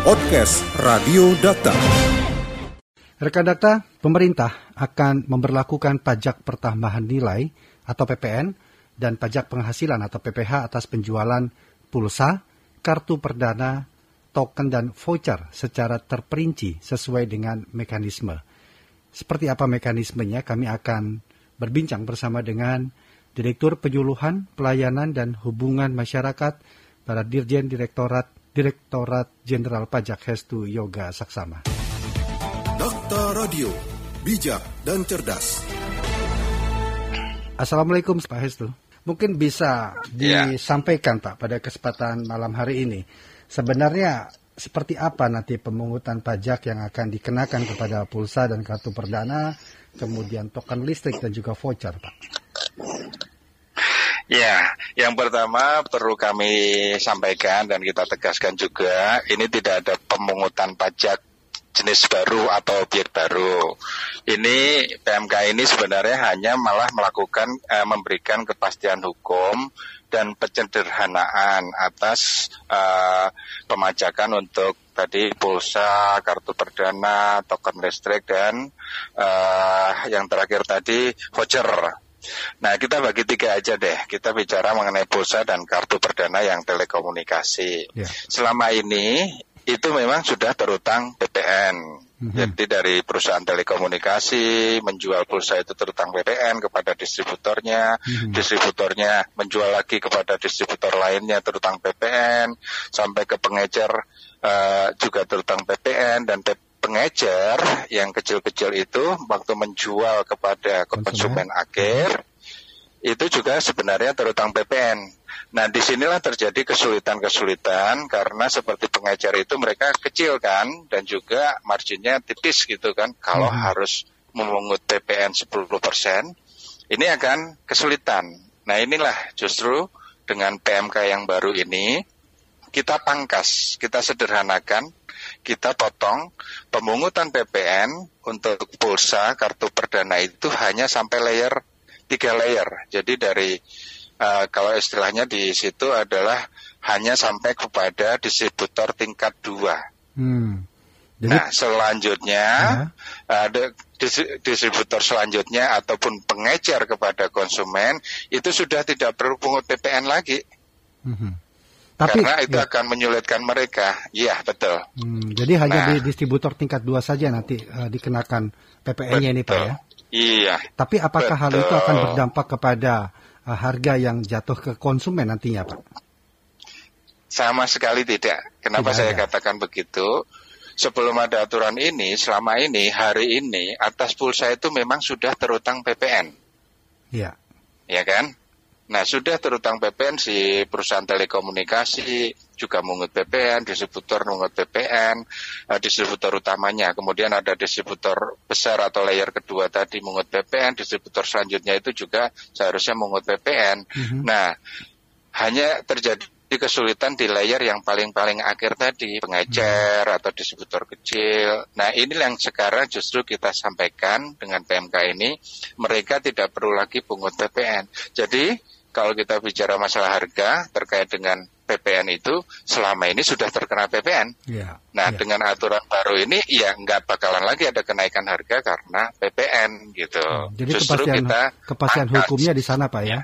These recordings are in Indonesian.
Podcast Radio Data. Rekan data, pemerintah akan memperlakukan pajak pertambahan nilai atau PPN dan pajak penghasilan atau PPH atas penjualan pulsa, kartu perdana, token dan voucher secara terperinci sesuai dengan mekanisme. Seperti apa mekanismenya kami akan berbincang bersama dengan Direktur Penyuluhan, Pelayanan dan Hubungan Masyarakat para Dirjen Direktorat Direktorat Jenderal Pajak Hestu Yoga Saksama. Dakta Radio, bijak dan cerdas. Assalamualaikum Pak Hestu. Mungkin bisa Ya. disampaikan Pak pada kesempatan malam hari ini. Sebenarnya seperti apa nanti pemungutan pajak yang akan dikenakan kepada pulsa dan kartu perdana, kemudian token listrik dan juga voucher Pak? Ya, yang pertama perlu kami sampaikan dan kita tegaskan juga, ini tidak ada pemungutan pajak jenis baru atau objek baru. Ini PMK ini sebenarnya hanya malah melakukan eh, memberikan kepastian hukum dan penyederhanaan atas eh, pemajakan untuk tadi pulsa, kartu perdana, token listrik dan eh, yang terakhir tadi voucher. Nah, kita bagi tiga aja deh. Kita bicara mengenai pulsa dan kartu perdana yang telekomunikasi. Ya. Selama ini itu memang sudah terutang PPN. Mhm. Jadi dari perusahaan telekomunikasi menjual pulsa itu terutang PPN kepada distributornya, Mhm. distributornya menjual lagi kepada distributor lainnya terutang PPN, sampai ke pengecer eh, juga terutang PPN dan pengecer yang kecil-kecil itu waktu menjual kepada Konsumen. akhir itu juga sebenarnya terutang PPN. Nah, di sinilah terjadi kesulitan-kesulitan karena seperti pengecer itu mereka kecil kan dan juga marginnya tipis gitu kan. Kalau Mhm. harus memungut PPN 10%, ini akan kesulitan. Nah, inilah justru dengan PMK yang baru ini kita pangkas, kita sederhanakan, kita potong pemungutan PPN untuk pulsa kartu perdana itu hanya sampai layer tiga layer. Jadi dari eh, kalau istilahnya di situ adalah hanya sampai kepada distributor tingkat dua. Hmm. Jadi Nah, selanjutnya Ya. ada dis- distributor selanjutnya ataupun pengecer kepada konsumen itu sudah tidak perlu pungut PPN lagi mhm. Tapi karena itu ya, akan menyulitkan mereka. Iya, betul. hmm, jadi hanya Nah. di distributor tingkat dua saja nanti eh, dikenakan PPN-nya ini Pak Betul. ya. Iya. Tapi apakah hal itu Betul. akan berdampak kepada uh, harga yang jatuh ke konsumen nantinya, Pak? Sama sekali tidak. Kenapa Tidak saya ada. katakan begitu? Sebelum ada aturan ini, selama ini, hari ini, atas pulsa itu memang sudah terutang PPN. Iya. ya kan? Nah, sudah terutang PPN si perusahaan telekomunikasi juga mungut PPN, distributor mungut PPN, eh, distributor utamanya. Kemudian ada distributor besar atau layer kedua tadi mungut PPN, distributor selanjutnya itu juga seharusnya mungut PPN. Mhm. Nah, hanya terjadi kesulitan di layer yang paling-paling akhir tadi, pengecer atau distributor kecil. Nah, ini yang sekarang justru kita sampaikan dengan PMK ini, mereka tidak perlu lagi pungut PPN. Jadi, kalau kita bicara masalah harga terkait dengan PPN itu, selama ini sudah terkena PPN. Iya. Nah, iya. dengan aturan baru ini, ya nggak bakalan lagi ada kenaikan harga karena PPN gitu. Hmm, Jadi Justru kepastian kita kepastian pangkas. hukumnya di sana, Pak ya.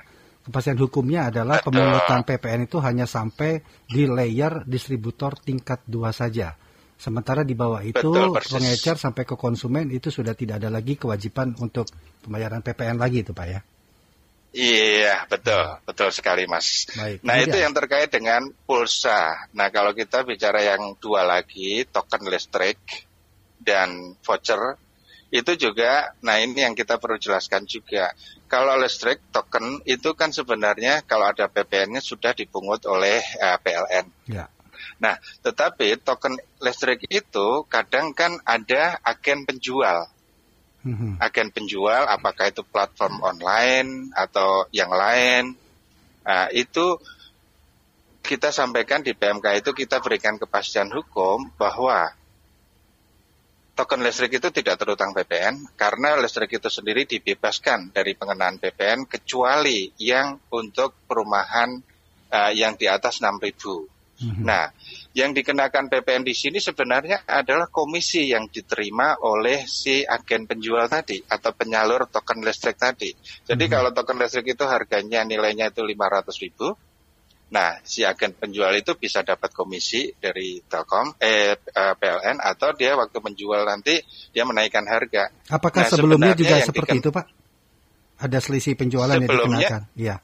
Kepastian hukumnya adalah Betul. pemungutan PPN itu hanya sampai di layer distributor tingkat dua saja. Sementara di bawah itu Betul, pengecer sampai ke konsumen itu sudah tidak ada lagi kewajiban untuk pembayaran PPN lagi itu, Pak ya. Iya, betul, betul sekali, Mas. Baik. Nah, kemudian- itu yang terkait dengan pulsa. Nah, kalau kita bicara yang dua lagi, token listrik dan voucher, itu juga, nah ini yang kita perlu jelaskan juga. Kalau listrik, token itu kan sebenarnya kalau ada PPN-nya sudah dipungut oleh eh, PLN. Ya. Nah, tetapi token listrik itu kadang kan ada agen penjual Mhm. agen penjual, apakah itu platform online atau yang lain, Nah, itu kita sampaikan di PMK itu kita berikan kepastian hukum bahwa token listrik itu tidak terutang PPN karena listrik itu sendiri dibebaskan dari pengenaan PPN kecuali yang untuk perumahan eh, yang di atas 6.000. Mm-hmm. Nah, yang dikenakan PPN di sini sebenarnya adalah komisi yang diterima oleh si agen penjual tadi atau penyalur token listrik tadi. Jadi mm-hmm. kalau token listrik itu harganya nilainya itu 500 ribu, Nah, si agen penjual itu bisa dapat komisi dari Telkom, eh, eh PLN, atau dia waktu menjual nanti dia menaikkan harga. Apakah nah, sebelumnya juga seperti itu, Pak? Ada selisih penjualan yang dikenakan? Iya.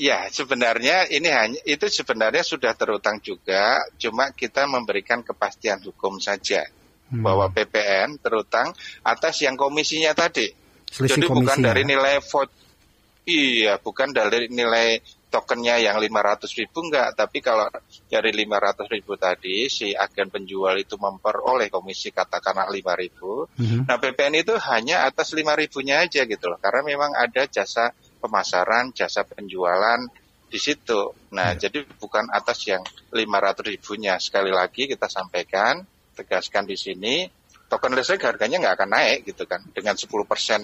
Ya, sebenarnya ini hanya itu sebenarnya sudah terutang juga, cuma kita memberikan kepastian hukum saja hmm. bahwa PPN terutang atas yang komisinya tadi. Selisih Jadi bukan dari nilai vote, iya, bukan dari nilai tokennya yang 500 ribu enggak, tapi kalau dari 500 ribu tadi si agen penjual itu memperoleh komisi katakanlah 5 ribu, mm-hmm. nah PPN itu hanya atas 5 ribunya aja gitu loh, karena memang ada jasa pemasaran, jasa penjualan di situ. Nah, yeah. jadi bukan atas yang 500 ribunya. Sekali lagi kita sampaikan, tegaskan di sini, token listrik harganya nggak akan naik gitu kan dengan 10 persen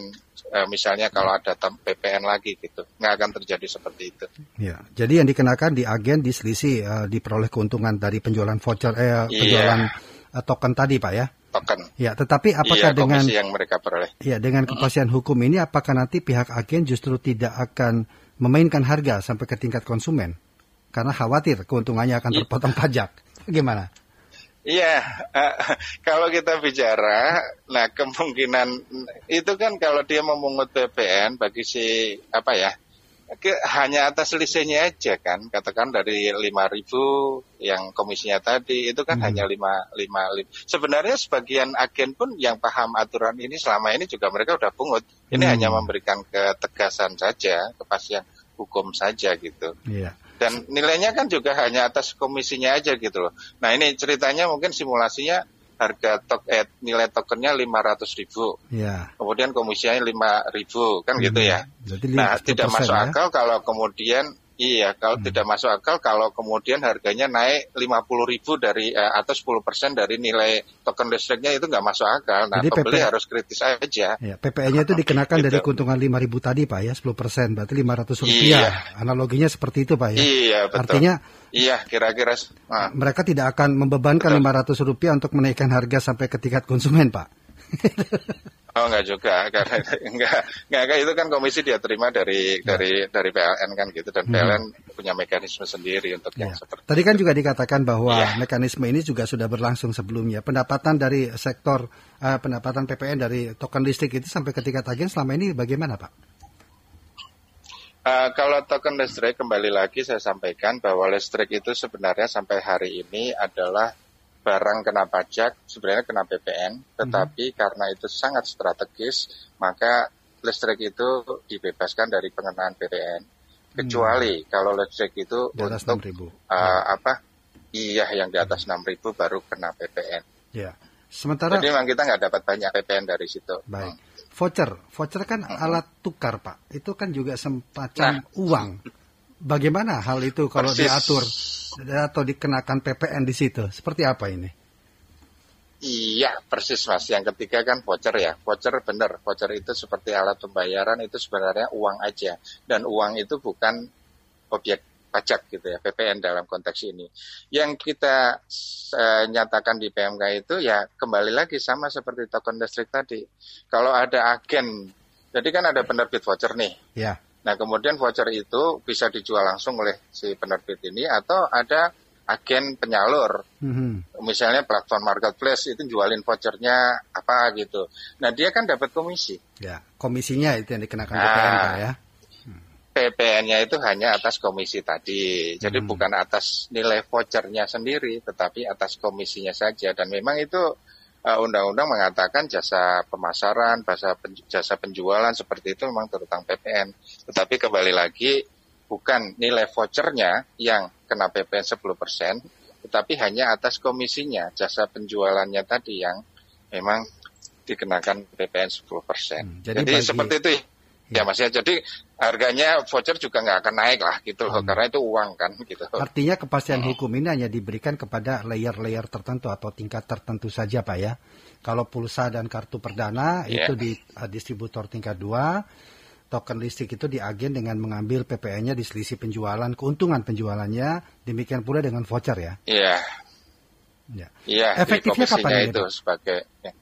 e, misalnya kalau ada PPN lagi gitu nggak akan terjadi seperti itu. Ya, jadi yang dikenakan di agen diselisih e, diperoleh keuntungan dari penjualan voucher eh, iya. penjualan e, token tadi pak ya. Token. Ya, tetapi apakah iya, dengan yang mereka peroleh? Ya, dengan kepastian hukum ini apakah nanti pihak agen justru tidak akan memainkan harga sampai ke tingkat konsumen karena khawatir keuntungannya akan iya. terpotong pajak? Gimana? Iya, uh, kalau kita bicara, nah kemungkinan itu kan kalau dia memungut PPN bagi si apa ya, hanya atas selisihnya aja kan, katakan dari lima ribu yang komisinya tadi itu kan hmm. hanya lima lima sebenarnya sebagian agen pun yang paham aturan ini selama ini juga mereka udah pungut, ini hmm. hanya memberikan ketegasan saja, kepastian hukum saja gitu. Iya dan nilainya kan juga hanya atas komisinya aja gitu loh. Nah ini ceritanya mungkin simulasinya harga tok eh, nilai tokennya lima ratus ribu, ya. kemudian komisinya lima ribu kan hmm. gitu ya. nah tidak masuk ya? akal kalau kemudian Iya, kalau hmm. tidak masuk akal kalau kemudian harganya naik 50 ribu dari eh, atau 10 persen dari nilai token listriknya itu nggak masuk akal. Nah, Jadi pembeli PP, harus kritis aja. Ya, PPN-nya itu dikenakan gitu. dari keuntungan 5 ribu tadi, Pak ya, 10 persen, berarti 500 rupiah. Iya. Analoginya seperti itu, Pak ya. Iya, betul. Artinya Iya, kira-kira. Nah. Mereka tidak akan membebankan betul. 500 rupiah untuk menaikkan harga sampai ke tingkat konsumen, Pak. Oh enggak juga karena enggak enggak itu kan komisi dia terima dari ya. dari dari PLN kan gitu dan PLN hmm. punya mekanisme sendiri untuk ya. yang seperti Tadi kan juga dikatakan bahwa ya. mekanisme ini juga sudah berlangsung sebelumnya. Pendapatan dari sektor uh, pendapatan PPN dari token listrik itu sampai ke tingkat agen selama ini bagaimana, Pak? Uh, kalau token listrik kembali lagi saya sampaikan bahwa listrik itu sebenarnya sampai hari ini adalah barang kena pajak sebenarnya kena PPN, tetapi hmm. karena itu sangat strategis, maka listrik itu dibebaskan dari pengenaan PPN. Kecuali hmm. kalau listrik itu di atas untuk uh, ya. apa? Iya, yang di atas 6.000 baru kena PPN. Ya. Sementara Jadi memang kita nggak dapat banyak PPN dari situ. Baik. Hmm. Voucher, voucher kan hmm. alat tukar, Pak. Itu kan juga semacam nah. uang. Bagaimana hal itu kalau Persis. diatur atau dikenakan PPN di situ? Seperti apa ini? Iya, persis mas. Yang ketiga kan voucher ya. Voucher benar. Voucher itu seperti alat pembayaran itu sebenarnya uang aja. Dan uang itu bukan objek pajak gitu ya, PPN dalam konteks ini. Yang kita uh, nyatakan di PMK itu ya kembali lagi sama seperti token listrik tadi. Kalau ada agen, jadi kan ada penerbit voucher nih. Ya. Nah, kemudian voucher itu bisa dijual langsung oleh si penerbit ini atau ada agen penyalur. Mm-hmm. Misalnya platform marketplace itu jualin vouchernya apa gitu. Nah, dia kan dapat komisi. Ya, komisinya itu yang dikenakan nah, PPN ya. PPN-nya itu hanya atas komisi tadi. Jadi hmm. bukan atas nilai vouchernya sendiri, tetapi atas komisinya saja. Dan memang itu undang-undang mengatakan jasa pemasaran, jasa penjualan seperti itu memang terutang PPN. Tetapi kembali lagi bukan nilai vouchernya yang kena PPN 10%, tetapi hanya atas komisinya, jasa penjualannya tadi yang memang dikenakan PPN 10%. Hmm, jadi jadi bagi, seperti itu Ya, ya Mas ya. Jadi harganya voucher juga nggak akan naik lah gitu loh, hmm. karena itu uang kan gitu. Artinya kepastian hmm. hukum ini hanya diberikan kepada layer-layer tertentu atau tingkat tertentu saja Pak ya. Kalau pulsa dan kartu perdana yeah. itu di uh, distributor tingkat 2, token listrik itu diagen dengan mengambil PPN-nya di selisih penjualan, keuntungan penjualannya, demikian pula dengan voucher ya. Iya. Ya. Iya, Efektifnya komisinya kapan itu Pak? sebagai ya.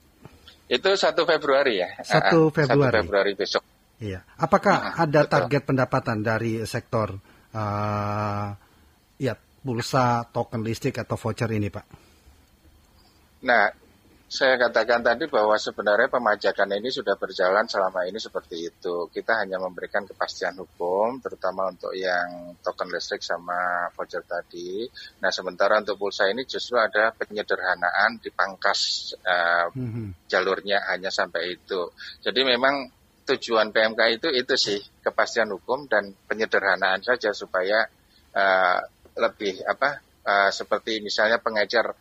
itu satu Februari ya. 1 Ah, ah, Februari. 1 Februari besok. Iya. Apakah Nah, ada betul. target pendapatan dari sektor uh, ya pulsa, token listrik atau voucher ini, Pak? Nah, saya katakan tadi bahwa sebenarnya pemajakan ini sudah berjalan selama ini seperti itu. Kita hanya memberikan kepastian hukum, terutama untuk yang token listrik sama voucher tadi. Nah, sementara untuk pulsa ini justru ada penyederhanaan dipangkas eh, Mhm. jalurnya hanya sampai itu. Jadi memang tujuan PMK itu itu sih kepastian hukum dan penyederhanaan saja supaya eh, lebih apa eh, seperti misalnya pengecer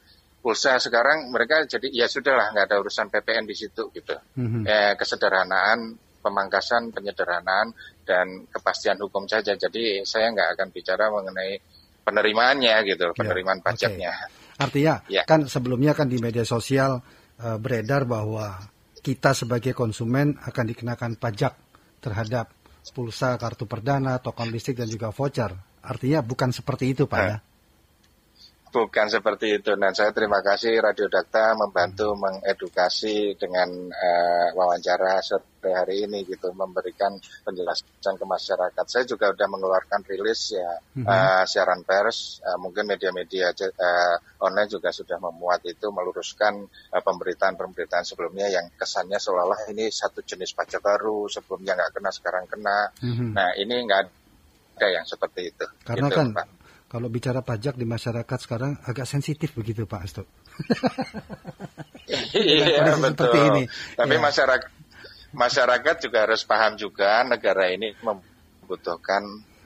pulsa sekarang mereka jadi ya sudahlah nggak ada urusan PPN di situ gitu. Mhm. Eh, kesederhanaan, pemangkasan, penyederhanaan dan kepastian hukum saja. Jadi saya nggak akan bicara mengenai penerimaannya gitu, penerimaan oke. pajaknya. Artinya Ya. kan sebelumnya kan di media sosial uh, beredar bahwa kita sebagai konsumen akan dikenakan pajak terhadap pulsa, kartu perdana, token listrik dan juga voucher. Artinya bukan seperti itu, Pak Eh. ya. Bukan seperti itu. Dan saya terima kasih Radio Dakta membantu mengedukasi dengan eh, wawancara sore hari ini gitu, memberikan penjelasan ke masyarakat. Saya juga sudah mengeluarkan rilis ya Mhm. eh, siaran pers, eh, mungkin media-media eh, online juga sudah memuat itu meluruskan eh, pemberitaan-pemberitaan sebelumnya yang kesannya seolah-olah ini satu jenis pajak baru, sebelumnya nggak kena sekarang kena. Mhm. Nah ini nggak ada yang seperti itu. Karena Gitu, kan Pak. Kalau bicara pajak di masyarakat sekarang agak sensitif begitu, Pak Asto. Iya betul. seperti ini. Tapi Ya. masyarakat masyarakat juga harus paham juga negara ini membutuhkan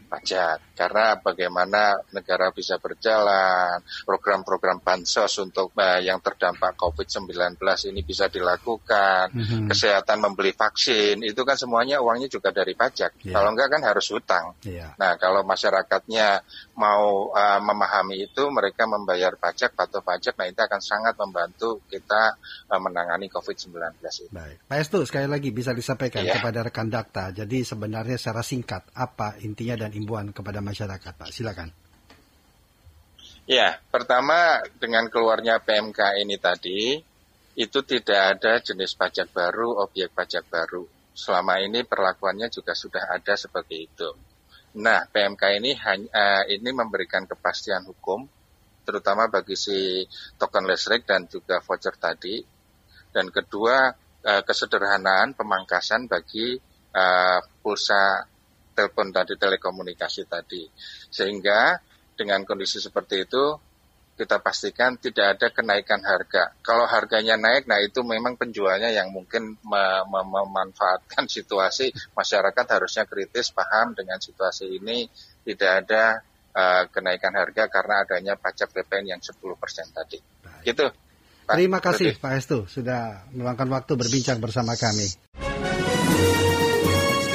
pajak karena bagaimana negara bisa berjalan program-program bansos untuk eh, yang terdampak COVID-19 ini bisa dilakukan Mhm. kesehatan membeli vaksin itu kan semuanya uangnya juga dari pajak Iya. kalau enggak kan harus hutang Iya. Nah, kalau masyarakatnya mau uh, memahami itu, mereka membayar pajak, patuh pajak, nah itu akan sangat membantu kita uh, menangani COVID-19 ini. Baik. Pak Estu, sekali lagi bisa disampaikan Iya. kepada rekan Dakta. Jadi sebenarnya secara singkat apa intinya dan imbuan kepada masyarakat, Pak? Silakan. Ya, pertama dengan keluarnya PMK ini tadi, itu tidak ada jenis pajak baru, objek pajak baru. Selama ini perlakuannya juga sudah ada seperti itu. Nah, PMK ini hanya eh, ini memberikan kepastian hukum, terutama bagi si token listrik dan juga voucher tadi. Dan kedua, eh, kesederhanaan pemangkasan bagi eh, pulsa telepon tadi, telekomunikasi tadi. Sehingga dengan kondisi seperti itu, kita pastikan tidak ada kenaikan harga. Kalau harganya naik, nah itu memang penjualnya yang mungkin me- me- memanfaatkan situasi masyarakat harusnya kritis paham dengan situasi ini tidak ada eh, kenaikan harga karena adanya pajak PPN yang 10% tadi. Baik. Gitu. Pak Terima kasih. Pak Estu sudah meluangkan waktu berbincang bersama kami.